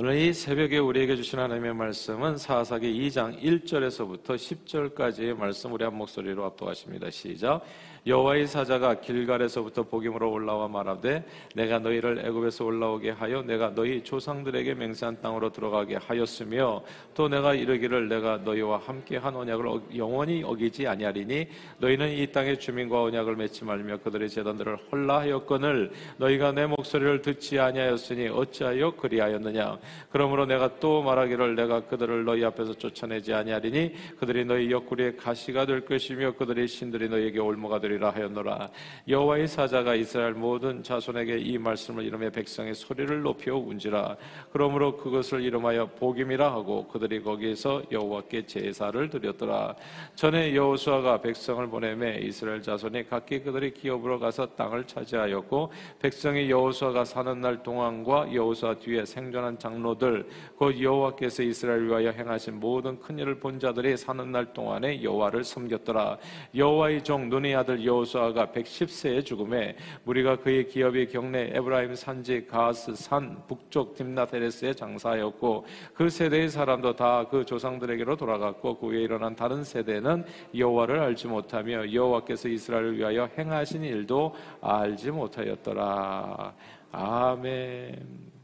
오늘 이 새벽에 우리에게 주신 하나님의 말씀은 사사기 2장 1절에서부터 10절까지의 말씀 우리 한 목소리로 압도하십니다. 시작. 여호와의 사자가 길갈에서부터 복임으로 올라와 말하되 내가 너희를 애굽에서 올라오게 하여 내가 너희 조상들에게 맹세한 땅으로 들어가게 하였으며 또 내가 이르기를 내가 너희와 함께 한 언약을 영원히 어기지 아니하리니 너희는 이 땅의 주민과 언약을 맺지 말며 그들의 재단들을 헐라하였거늘 너희가 내 목소리를 듣지 아니하였으니 어찌하여 그리하였느냐? 그러므로 내가 또 말하기를 내가 그들을 너희 앞에서 쫓아내지 아니하리니 그들이 너희 옆구리에 가시가 될 것이며 그들의 신들이 너희에게 올무가 되리라 되리라 하였노라. 여호와의 사자가 이스라엘 모든 자손에게 이 말씀을 이름해 백성의 소리를 높여 운지라. 그러므로 그것을 이름하여 복임이라 하고 그들이 거기에서 여호와께 제사를 드렸더라. 전에 여호수아가 백성을 보내매 이스라엘 자손이 각기 그들의 기업으로 가서 땅을 차지하였고 백성이 여호수아가 사는 날 동안과 여호수아 뒤에 생존한 장로들 곧 여호와께서 이스라엘 위하여 행하신 모든 큰 일을 본 자들이 사는 날 동안에 여호와를 섬겼더라. 여호와의 종 눈의 아들 여호수아가 110세에 죽음에 무리가 그의 기업이 경내 에브라임 산지 가스 산 북쪽 딥나테레스에 장사하였고 그 세대의 사람도 다 그 조상들에게로 돌아갔고 그 위에 일어난 다른 세대는 여호와를 알지 못하며 여호와께서 이스라엘을 위하여 행하신 일도 알지 못하였더라. 아멘.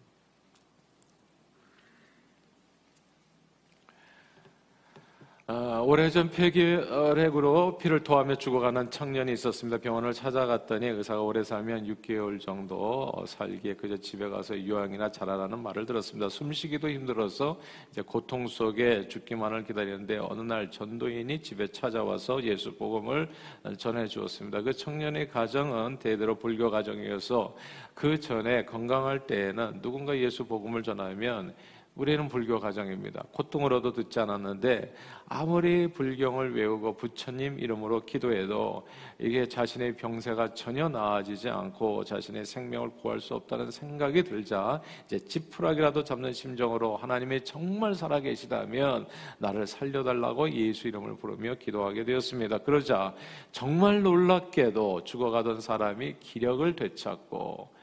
아, 오래전 폐기혈액으로 피를 토하며 죽어가는 청년이 있었습니다. 병원을 찾아갔더니 의사가 오래 살면 6개월 정도 살기에 그저 집에 가서 유황이나 자라라는 말을 들었습니다. 숨쉬기도 힘들어서 이제 고통 속에 죽기만을 기다리는데 어느 날 전도인이 집에 찾아와서 예수 복음을 전해 주었습니다. 그 청년의 가정은 대대로 불교 가정이어서 그 전에 건강할 때에는 누군가 예수 복음을 전하면 우리는 불교 가정입니다. 고통으로도 듣지 않았는데 아무리 불경을 외우고 부처님 이름으로 기도해도 이게 자신의 병세가 전혀 나아지지 않고 자신의 생명을 구할 수 없다는 생각이 들자 이제 지푸라기라도 잡는 심정으로 하나님이 정말 살아계시다면 나를 살려달라고 예수 이름을 부르며 기도하게 되었습니다. 그러자 정말 놀랍게도 죽어가던 사람이 기력을 되찾고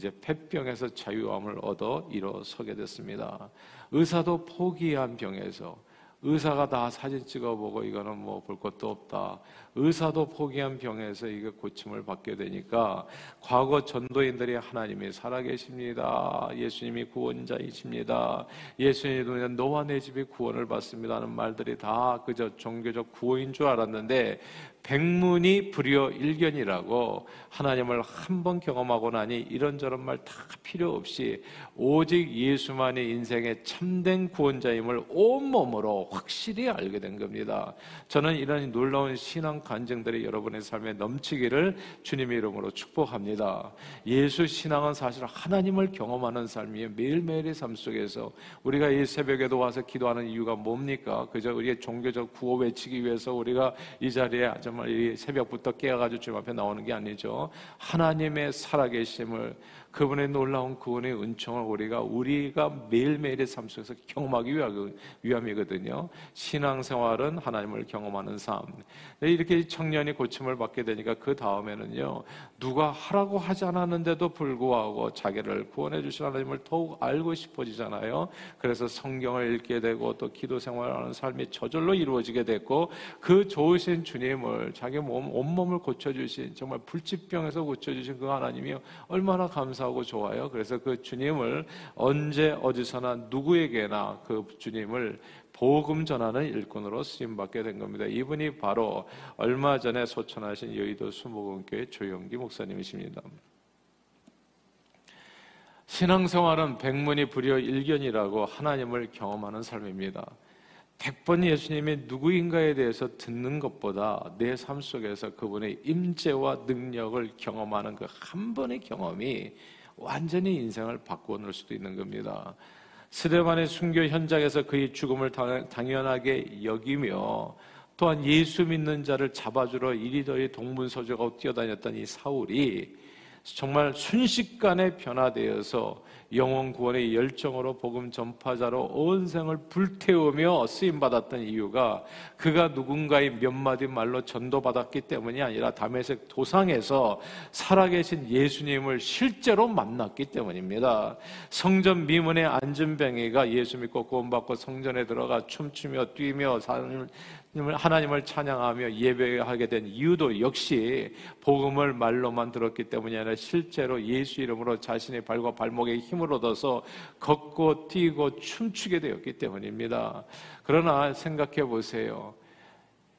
이제 폐병에서 자유함을 얻어 일어서게 됐습니다. 의사도 포기한 병에서 의사가 다 사진 찍어보고 이거는 뭐 볼 것도 없다. 의사도 포기한 병에서 이게 고침을 받게 되니까 과거 전도인들이 하나님이 살아계십니다. 예수님이 구원자이십니다. 예수님이 너와 내 집이 구원을 받습니다. 하는 말들이 다 그저 종교적 구호인 줄 알았는데 백문이 불여 일견이라고 하나님을 한 번 경험하고 나니 이런저런 말 다 필요 없이 오직 예수만이 인생의 참된 구원자임을 온몸으로 확실히 알게 된 겁니다. 저는 이런 놀라운 신앙 간증들이 여러분의 삶에 넘치기를 주님의 이름으로 축복합니다. 예수 신앙은 사실 하나님을 경험하는 삶이에요. 매일매일의 삶 속에서 우리가 이 새벽에도 와서 기도하는 이유가 뭡니까? 그저 우리의 종교적 구호 외치기 위해서 우리가 이 자리에 정말 이 새벽부터 깨어가지고 주님 앞에 나오는 게 아니죠. 하나님의 살아계심을 그분의 놀라운 구원의 은총을 우리가 우리가 매일매일의 삶 속에서 경험하기 위함이거든요. 신앙생활은 하나님을 경험하는 삶. 네, 이렇게 청년이 고침을 받게 되니까 그 다음에는요. 누가 하라고 하지 않았는데도 불구하고 자기를 구원해 주신 하나님을 더욱 알고 싶어지잖아요. 그래서 성경을 읽게 되고 또 기도 생활하는 삶이 저절로 이루어지게 됐고 그 좋으신 주님을 자기 몸 온몸을 고쳐 주신 정말 불치병에서 고쳐 주신 그 하나님이 얼마나 감사 감사하고 좋아요. 그래서 그 주님을 언제 어디서나 누구에게나 그 주님을 복음 전하는 일꾼으로 쓰임 받게 된 겁니다. 이분이 바로 얼마 전에 소천하신 여의도 수목원교회 조영기 목사님이십니다. 신앙생활은 백문이 불여 일견이라고 하나님을 경험하는 삶입니다. 백번 예수님이 누구인가에 대해서 듣는 것보다 내 삶 속에서 그분의 임재와 능력을 경험하는 그 한 번의 경험이 완전히 인생을 바꾸어 놓을 수도 있는 겁니다. 스데반의 순교 현장에서 그의 죽음을 당연하게 여기며 또한 예수 믿는 자를 잡아주러 이리저리 동문서주가 뛰어다녔던 이 사울이 정말 순식간에 변화되어서 영원 구원의 열정으로 복음 전파자로 온 생을 불태우며 쓰임 받았던 이유가 그가 누군가의 몇 마디 말로 전도받았기 때문이 아니라 담에색 도상에서 살아계신 예수님을 실제로 만났기 때문입니다. 성전 미문의 안전뱅이가 예수 믿고 구원받고 성전에 들어가 춤추며 뛰며 하나님을 찬양하며 예배하게 된 이유도 역시 복음을 말로만 들었기 때문이 아니라 실제로 예수 이름으로 자신의 발과 발목에 힘을 얻어서 걷고 뛰고 춤추게 되었기 때문입니다. 그러나 생각해 보세요.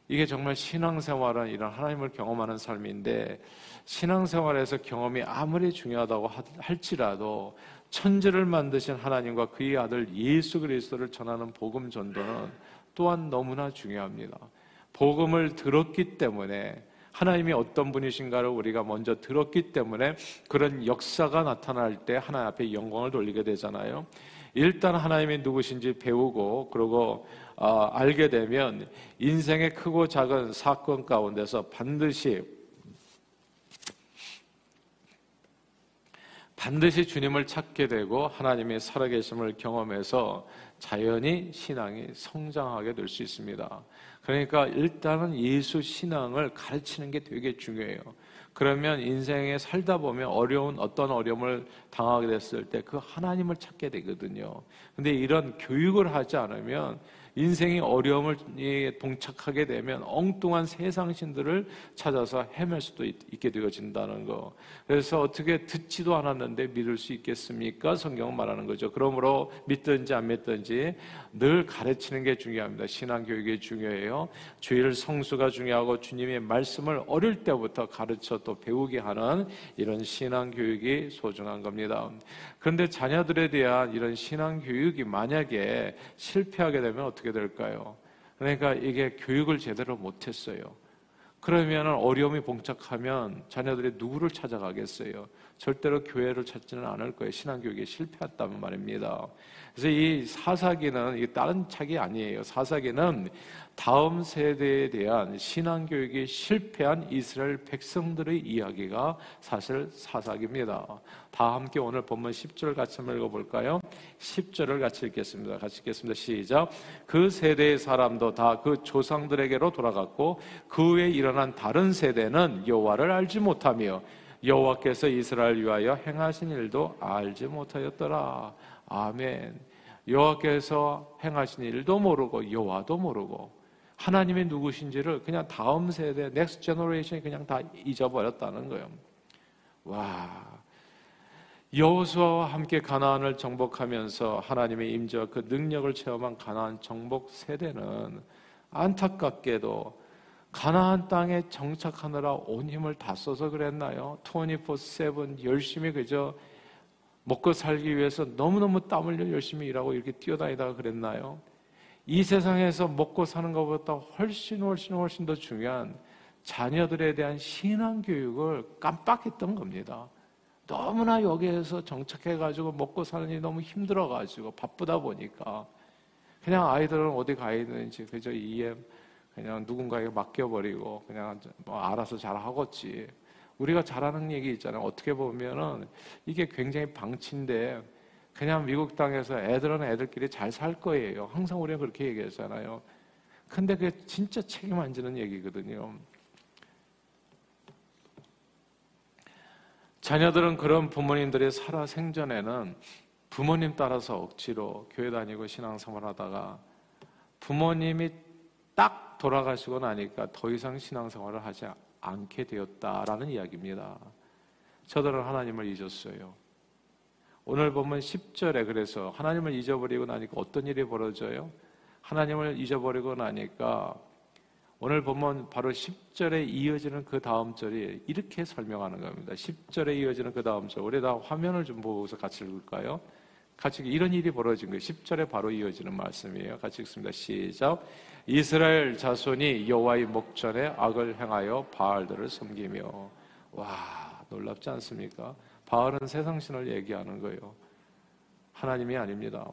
이게 정말 신앙생활은 이런 하나님을 경험하는 삶인데 신앙생활에서 경험이 아무리 중요하다고 할지라도 천지를 만드신 하나님과 그의 아들 예수 그리스도를 전하는 복음 전도는 또한 너무나 중요합니다. 복음을 들었기 때문에 하나님이 어떤 분이신가를 우리가 먼저 들었기 때문에 그런 역사가 나타날 때 하나님 앞에 영광을 돌리게 되잖아요. 일단 하나님이 누구신지 배우고 그리고 어, 알게 되면 인생의 크고 작은 사건 가운데서 반드시 반드시 주님을 찾게 되고 하나님의 살아계심을 경험해서 자연히 신앙이 성장하게 될 수 있습니다. 그러니까 일단은 예수 신앙을 가르치는 게 되게 중요해요. 그러면 인생에 살다 보면 어려운 어떤 어려움을 당하게 됐을 때 그 하나님을 찾게 되거든요. 근데 이런 교육을 하지 않으면 인생이 어려움을 동착하게 되면 엉뚱한 세상 신들을 찾아서 헤맬 수도 있 게 되어진다는 거. 그래서 어떻게 듣지도 않았는데 믿을 수 있겠습니까? 성경은 말하는 거죠. 그러므로 믿든지 안 믿든지 늘 가르치는 게 중요합니다. 신앙 교육이 중요해요. 주일 성수가 중요하고 주님의 말씀을 어릴 때부터 가르쳐 또 배우게 하는 이런 신앙 교육이 소중한 겁니다. 그런데 자녀들에 대한 이런 신앙 교육이 만약에 실패하게 되면 어떻게 될까요? 그러니까 이게 교육을 제대로 못했어요. 그러면 어려움이 봉착하면 자녀들이 누구를 찾아가겠어요? 절대로 교회를 찾지는 않을 거예요. 신앙교육에 실패했다는 말입니다. 그래서 이 사사기는 이 다른 책이 아니에요. 사사기는 다음 세대에 대한 신앙교육이 실패한 이스라엘 백성들의 이야기가 사실 사사기입니다. 다 함께 오늘 본문 10절 같이 한번 읽어볼까요? 10절을 같이 읽겠습니다. 같이 읽겠습니다. 시작. 그 세대의 사람도 다 그 조상들에게로 돌아갔고 그 후에 일어난 다른 세대는 여호와를 알지 못하며 여호와께서 이스라엘 위하여 행하신 일도 알지 못하였더라. 아멘. 여호와께서 행하신 일도 모르고 여호와도 모르고 하나님이 누구신지를 그냥 다음 세대 next generation이 그냥 다 잊어버렸다는 거예요. 와. 여호수아와 함께 가나안을 정복하면서 하나님의 임재와 그 능력을 체험한 가나안 정복 세대는 안타깝게도 가나안 땅에 정착하느라 온 힘을 다 써서 그랬나요? 24/7 열심히 그저 먹고 살기 위해서 너무너무 땀 흘려 열심히 일하고 이렇게 뛰어다니다가 그랬나요? 이 세상에서 먹고 사는 것보다 훨씬 훨씬 훨씬 더 중요한 자녀들에 대한 신앙 교육을 깜빡했던 겁니다. 너무나 여기에서 정착해가지고 먹고 사는 일이 너무 힘들어가지고 바쁘다 보니까 그냥 아이들은 어디 가 있는지 그저 이해 그냥 누군가에게 맡겨버리고 그냥 뭐 알아서 잘 하겠지. 우리가 잘하는 얘기 있잖아요. 어떻게 보면은 이게 굉장히 방치인데 그냥 미국 땅에서 애들은 애들끼리 잘 살 거예요. 항상 우리가 그렇게 얘기했잖아요. 근데 그게 진짜 책임 안 지는 얘기거든요. 자녀들은 그런 부모님들이 살아 생전에는 부모님 따라서 억지로 교회 다니고 신앙생활 하다가 부모님이 딱 돌아가시고 나니까 더 이상 신앙생활을 하지 않게 되었다라는 이야기입니다. 저들은 하나님을 잊었어요. 오늘 보면 10절에 그래서 하나님을 잊어버리고 나니까 어떤 일이 벌어져요? 하나님을 잊어버리고 나니까 오늘 보면 바로 10절에 이어지는 그 다음 절이 이렇게 설명하는 겁니다. 10절에 이어지는 그 다음 절. 우리 다 화면을 좀 보고서 같이 읽을까요? 같이 이런 일이 벌어진 거예요. 10절에 바로 이어지는 말씀이에요. 같이 읽습니다. 시작. 이스라엘 자손이 여호와의 목전에 악을 행하여 바알들을 섬기며 와 놀랍지 않습니까? 바알은 세상 신을 얘기하는 거예요. 하나님이 아닙니다.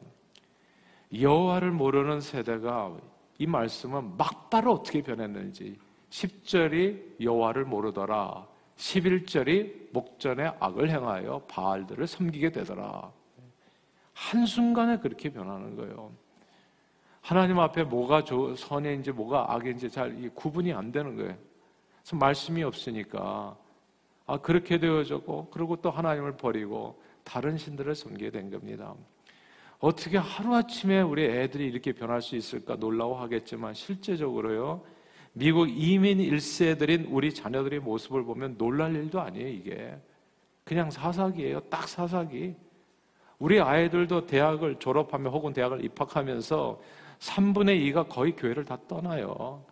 여호와를 모르는 세대가 이 말씀은 막바로 어떻게 변했는지 10절이 여호와를 모르더라. 11절이 목전에 악을 행하여 바알들을 섬기게 되더라. 한순간에 그렇게 변하는 거예요. 하나님 앞에 뭐가 선인지 뭐가 악인지 잘 구분이 안 되는 거예요. 그래서 말씀이 없으니까 아 그렇게 되어졌고 그리고 또 하나님을 버리고 다른 신들을 섬기게 된 겁니다. 어떻게 하루아침에 우리 애들이 이렇게 변할 수 있을까 놀라워하겠지만 실제적으로요. 미국 이민 1세들인 우리 자녀들의 모습을 보면 놀랄 일도 아니에요, 이게. 그냥 사사기예요. 딱 사사기. 우리 아이들도 대학을 졸업하면 혹은 대학을 입학하면서 3분의 2가 거의 교회를 다 떠나요.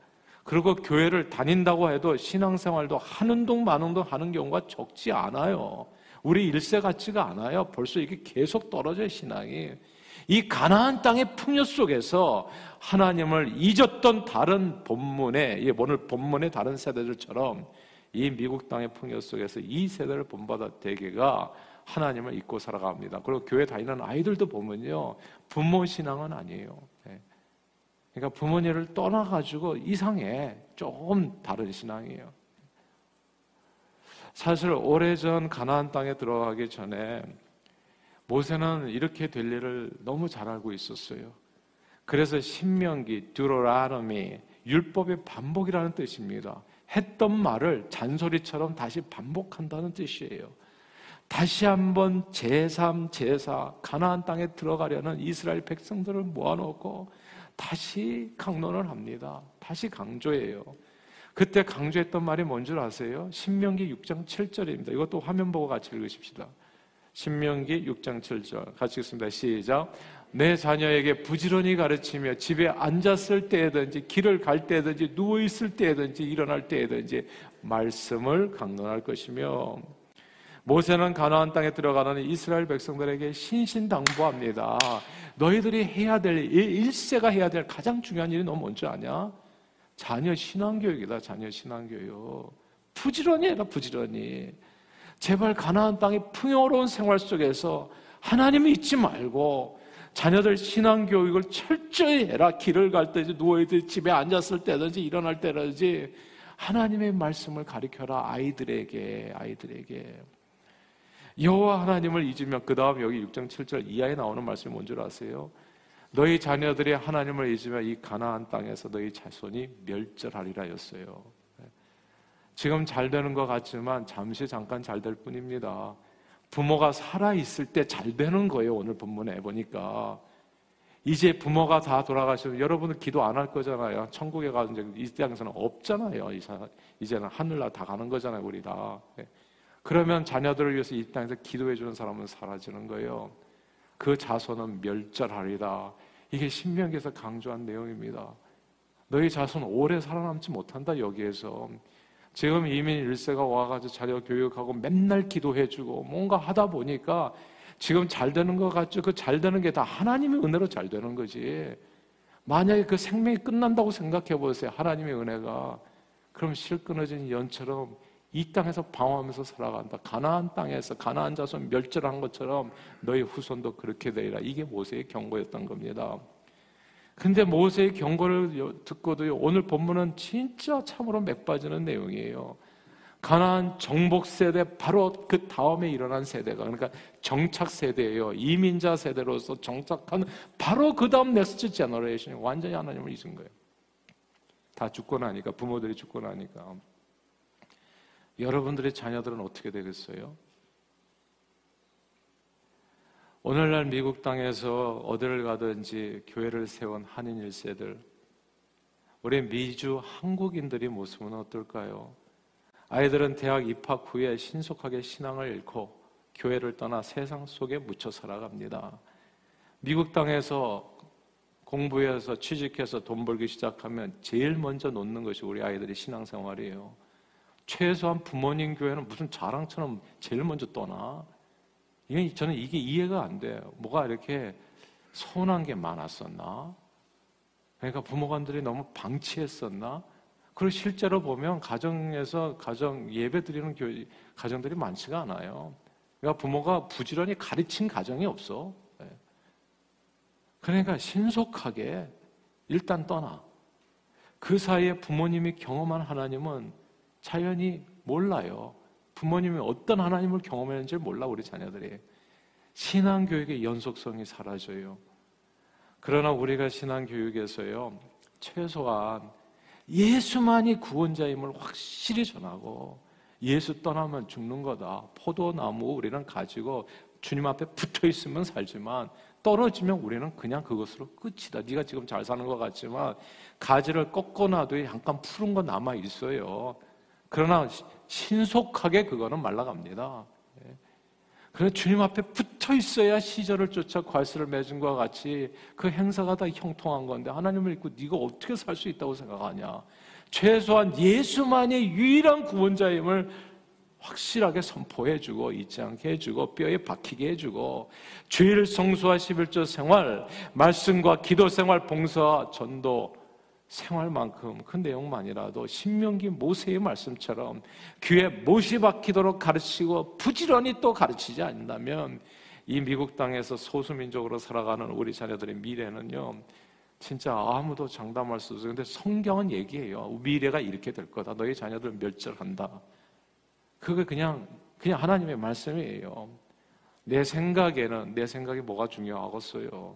그리고 교회를 다닌다고 해도 신앙생활도 한 운동 만 운동 하는 경우가 적지 않아요. 우리 일세 같지가 않아요. 벌써 이게 계속 떨어져요, 신앙이. 이 가나안 땅의 풍요 속에서 하나님을 잊었던 다른 본문의 오늘 본문의 다른 세대들처럼 이 미국 땅의 풍요 속에서 이 세대를 본받아 대개가 하나님을 잊고 살아갑니다. 그리고 교회 다니는 아이들도 보면요 부모 신앙은 아니에요. 네. 그러니까 부모님을 떠나가지고 이상해 조금 다른 신앙이에요. 사실 오래전 가나안 땅에 들어가기 전에 모세는 이렇게 될 일을 너무 잘 알고 있었어요. 그래서 신명기, 듀로라노미, 율법의 반복이라는 뜻입니다. 했던 말을 잔소리처럼 다시 반복한다는 뜻이에요. 다시 한번 제3, 제4 가나안 땅에 들어가려는 이스라엘 백성들을 모아놓고 다시 강론을 합니다. 다시 강조해요. 그때 강조했던 말이 뭔 줄 아세요? 신명기 6장 7절입니다. 이것도 화면 보고 같이 읽으십시다. 신명기 6장 7절 같이 읽습니다. 시작. 내 자녀에게 부지런히 가르치며 집에 앉았을 때든지 길을 갈 때든지 누워 있을 때든지 일어날 때든지 말씀을 강론할 것이며 모세는 가나안 땅에 들어가는 이스라엘 백성들에게 신신당부합니다. 너희들이 해야 될 일세가 해야 될 가장 중요한 일이 너 뭔지 아냐? 자녀 신앙교육이다. 자녀 신앙교육. 부지런히 해라. 부지런히. 제발 가나안 땅의 풍요로운 생활 속에서 하나님을 잊지 말고 자녀들 신앙 교육을 철저히 해라. 길을 갈 때든지 누워있든 집에 앉았을 때든지 일어날 때든지 하나님의 말씀을 가르쳐라. 아이들에게 아이들에게 여호와 하나님을 잊으면 그 다음 여기 6장 7절 이하에 나오는 말씀이 뭔 줄 아세요? 너희 자녀들이 하나님을 잊으면 이 가나안 땅에서 너희 자손이 멸절하리라였어요. 지금 잘 되는 것 같지만 잠시 잠깐 잘 될 뿐입니다. 부모가 살아 있을 때 잘 되는 거예요. 오늘 본문에 보니까 이제 부모가 다 돌아가시면 여러분은 기도 안 할 거잖아요. 천국에 가서 이제 이 땅에서는 없잖아요. 이제는 하늘날 다 가는 거잖아요. 우리 다. 예. 그러면 자녀들을 위해서 이 땅에서 기도해 주는 사람은 사라지는 거예요. 그 자손은 멸절하리다. 이게 신명기에서 강조한 내용입니다. 너희 자손 오래 살아남지 못한다 여기에서 지금 이민 1세가 와가지고 자녀 교육하고 맨날 기도해주고 뭔가 하다 보니까 지금 잘 되는 것 같죠? 그 잘 되는 게 다 하나님의 은혜로 잘 되는 거지. 만약에 그 생명이 끝난다고 생각해 보세요. 하나님의 은혜가. 그럼 실 끊어진 연처럼 이 땅에서 방황하면서 살아간다. 가나안 땅에서 가나안 자손 멸절한 것처럼 너희 후손도 그렇게 되리라. 이게 모세의 경고였던 겁니다. 근데 모세의 경고를 듣고도 오늘 본문은 진짜 참으로 맥빠지는 내용이에요. 가나안 정복 세대 바로 그 다음에 일어난 세대가 그러니까 정착 세대예요. 이민자 세대로서 정착한 바로 그 다음 next generation이 완전히 하나님을 잊은 거예요. 다 죽고 나니까 부모들이 죽고 나니까 여러분들의 자녀들은 어떻게 되겠어요? 오늘날 미국 땅에서 어디를 가든지 교회를 세운 한인 일세들, 우리 미주 한국인들의 모습은 어떨까요? 아이들은 대학 입학 후에 신속하게 신앙을 잃고 교회를 떠나 세상 속에 묻혀 살아갑니다. 미국 땅에서 공부해서 취직해서 돈 벌기 시작하면 제일 먼저 놓는 것이 우리 아이들의 신앙생활이에요. 최소한 부모님 교회는 무슨 자랑처럼 제일 먼저 떠나. 저는 이게 이해가 안 돼요. 뭐가 이렇게 서운한 게 많았었나? 그러니까 부모관들이 너무 방치했었나? 그리고 실제로 보면 가정에서 가정 예배 드리는 교 가정들이 많지가 않아요. 그러니까 부모가 부지런히 가르친 가정이 없어. 네. 그러니까 신속하게 일단 떠나. 그 사이에 부모님이 경험한 하나님은 자연히 몰라요. 부모님이 어떤 하나님을 경험했는지 몰라 우리 자녀들이 신앙 교육의 연속성이 사라져요. 그러나 우리가 신앙 교육에서요, 최소한 예수만이 구원자임을 확실히 전하고 예수 떠나면 죽는 거다. 포도나무 우리는 가지고 주님 앞에 붙어 있으면 살지만 떨어지면 우리는 그냥 그것으로 끝이다. 네가 지금 잘 사는 것 같지만 가지를 꺾어놔도 약간 푸른 거 남아 있어요. 그러나 신속하게 그거는 말라갑니다. 예. 그래 주님 앞에 붙어 있어야 시절을 쫓아 괄수를 맺은 것과 같이 그 행사가 다 형통한 건데 하나님을 믿고 네가 어떻게 살 수 있다고 생각하냐? 최소한 예수만이 유일한 구원자임을 확실하게 선포해주고 잊지 않게 해주고 뼈에 박히게 해주고 주일 성수와 11조 생활, 말씀과 기도 생활, 봉사, 전도 생활만큼 그 내용만이라도 신명기 모세의 말씀처럼 귀에 못이 박히도록 가르치고 부지런히 또 가르치지 않는다면 이 미국 땅에서 소수민족으로 살아가는 우리 자녀들의 미래는요 진짜 아무도 장담할 수 없어요. 근데 성경은 얘기해요. 미래가 이렇게 될 거다. 너희 자녀들 멸절한다. 그게 그냥 그냥 하나님의 말씀이에요. 내 생각에는 내 생각이 뭐가 중요하겠어요.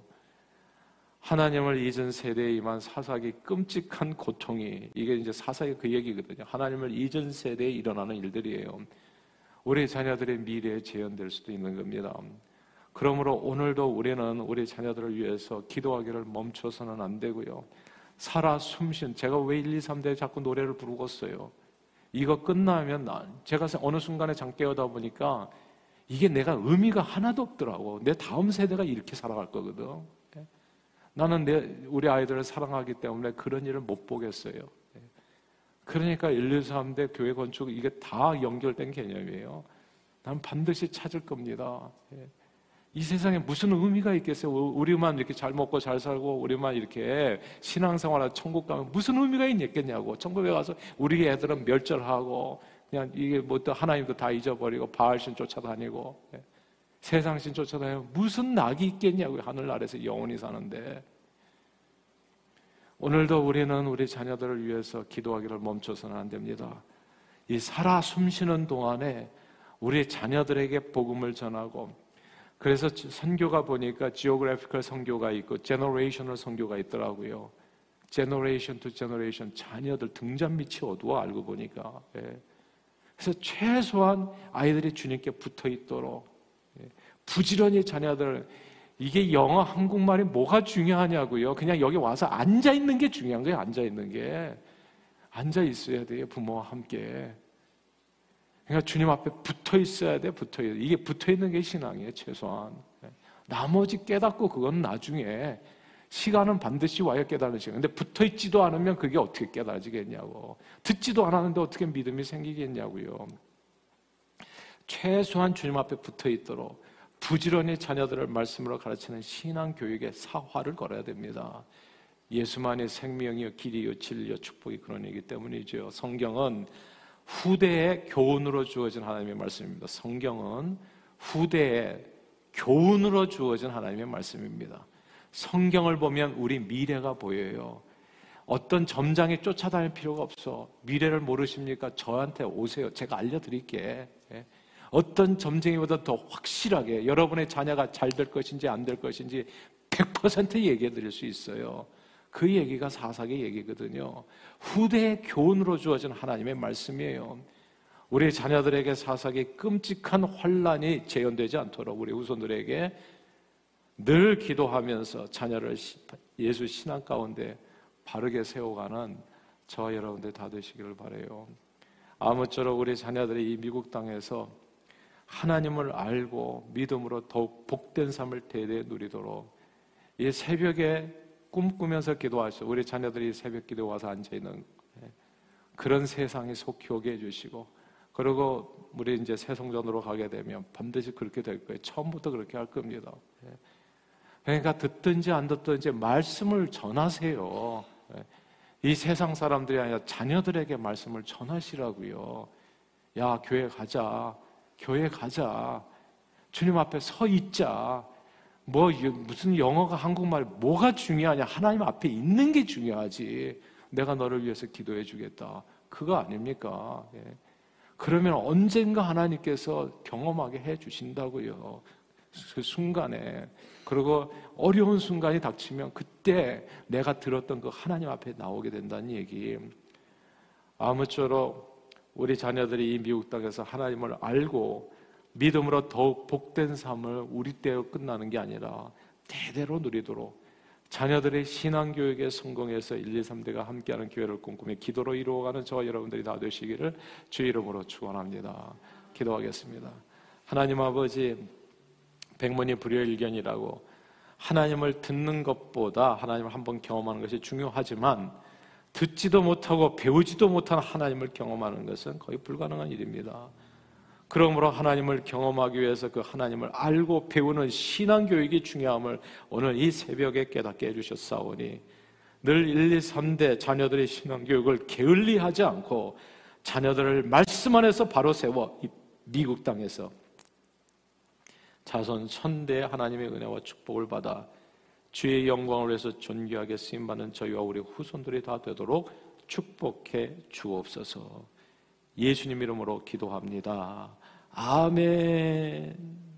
하나님을 잊은 세대에 임한 사사기 끔찍한 고통이 이게 이제 사사기 그 얘기거든요. 하나님을 잊은 세대에 일어나는 일들이에요. 우리 자녀들의 미래에 재현될 수도 있는 겁니다. 그러므로 오늘도 우리는 우리 자녀들을 위해서 기도하기를 멈춰서는 안 되고요. 살아 숨쉰 제가 왜 1, 2, 3대 자꾸 노래를 부르겠어요. 이거 끝나면 제가 어느 순간에 잠 깨어다 보니까 이게 내가 의미가 하나도 없더라고. 내 다음 세대가 이렇게 살아갈 거거든. 예. 나는 내 우리 아이들을 사랑하기 때문에 그런 일을 못 보겠어요. 예. 그러니까 1, 2, 3대 교회 건축 이게 다 연결된 개념이에요. 난 반드시 찾을 겁니다. 예. 이 세상에 무슨 의미가 있겠어요? 우리만 이렇게 잘 먹고 잘 살고 우리만 이렇게 신앙생활하고 천국 가면 무슨 의미가 있겠냐고. 천국에 가서 우리 애들은 멸절하고 그냥 이게 뭐 또 하나님도 다 잊어버리고 바알신 쫓아다니고 예. 세상신 쫓아다니고 무슨 낙이 있겠냐고요. 하늘나라에서 영원히 사는데. 오늘도 우리는 우리 자녀들을 위해서 기도하기를 멈춰서는 안 됩니다. 이 살아 숨쉬는 동안에 우리 자녀들에게 복음을 전하고 그래서 선교가 보니까 geographical 선교가 있고 generational 선교가 있더라고요. generation to generation 자녀들 등잔 밑이 어두워 알고 보니까. 예. 그래서 최소한 아이들이 주님께 붙어 있도록 예. 부지런히 자녀들 이게 영어 한국말이 뭐가 중요하냐고요. 그냥 여기 와서 앉아 있는 게 중요한 거예요. 앉아 있는 게 앉아 있어야 돼요. 부모와 함께. 그러니까 주님 앞에 붙어 있어야 돼, 붙어 있어. 이게 붙어 있는 게 신앙이에요, 최소한. 나머지 깨닫고 그건 나중에 시간은 반드시 와야 깨달는 시간. 근데 붙어 있지도 않으면 그게 어떻게 깨달아지겠냐고. 듣지도 않았는데 어떻게 믿음이 생기겠냐고요. 최소한 주님 앞에 붙어 있도록 부지런히 자녀들을 말씀으로 가르치는 신앙 교육에 사활을 걸어야 됩니다. 예수만의 생명이요, 길이요, 진리요, 축복이 그런 얘기 때문이죠. 성경은 후대의 교훈으로 주어진 하나님의 말씀입니다. 성경은 후대의 교훈으로 주어진 하나님의 말씀입니다. 성경을 보면 우리 미래가 보여요. 어떤 점장에 쫓아다닐 필요가 없어. 미래를 모르십니까? 저한테 오세요. 제가 알려드릴게. 예. 어떤 점쟁이보다 더 확실하게 여러분의 자녀가 잘 될 것인지 안 될 것인지 100% 얘기해 드릴 수 있어요. 그 얘기가 사사기 얘기거든요. 후대의 교훈으로 주어진 하나님의 말씀이에요. 우리 자녀들에게 사사기 끔찍한 환란이 재현되지 않도록 우리 후손들에게 늘 기도하면서 자녀를 예수 신앙 가운데 바르게 세워가는 저 여러분들 다 되시기를 바래요. 아무쪼록 우리 자녀들이 이 미국 땅에서 하나님을 알고 믿음으로 더욱 복된 삶을 대대 누리도록 이 새벽에 꿈꾸면서 기도하시고 우리 자녀들이 새벽 기도 와서 앉아 있는 예, 그런 세상에 속히 오게 해주시고 그리고 우리 이제 새 성전으로 가게 되면 반드시 그렇게 될 거예요. 처음부터 그렇게 할 겁니다. 예. 그러니까 듣든지 안 듣든지 말씀을 전하세요. 예. 이 세상 사람들이 아니라 자녀들에게 말씀을 전하시라고요. 야, 교회 가자. 교회 가자. 주님 앞에 서 있자. 뭐 무슨 영어가 한국말 뭐가 중요하냐? 하나님 앞에 있는 게 중요하지. 내가 너를 위해서 기도해 주겠다. 그거 아닙니까? 예. 그러면 언젠가 하나님께서 경험하게 해 주신다고요. 그 순간에 그리고 어려운 순간이 닥치면 그때 내가 들었던 그 하나님 앞에 나오게 된다는 얘기. 아무쪼록 우리 자녀들이 이 미국 땅에서 하나님을 알고 믿음으로 더욱 복된 삶을 우리 때에 끝나는 게 아니라 대대로 누리도록 자녀들의 신앙교육에 성공해서 1, 2, 3대가 함께하는 교회를 꿈꾸며 기도로 이루어가는 저와 여러분들이 다 되시기를 주 이름으로 축원합니다. 기도하겠습니다. 하나님 아버지 백문이 불여일견이라고 하나님을 듣는 것보다 하나님을 한번 경험하는 것이 중요하지만 듣지도 못하고 배우지도 못한 하나님을 경험하는 것은 거의 불가능한 일입니다. 그러므로 하나님을 경험하기 위해서 그 하나님을 알고 배우는 신앙 교육이 중요함을 오늘 이 새벽에 깨닫게 해주셨사오니 늘 1, 2, 3대 자녀들의 신앙 교육을 게을리하지 않고 자녀들을 말씀 안에서 바로 세워 미국 땅에서 자손 천대 하나님의 은혜와 축복을 받아 주의 영광을 위해서 존귀하게 쓰임 받는 저희와 우리 후손들이 다 되도록 축복해 주옵소서. 예수님 이름으로 기도합니다. 아멘.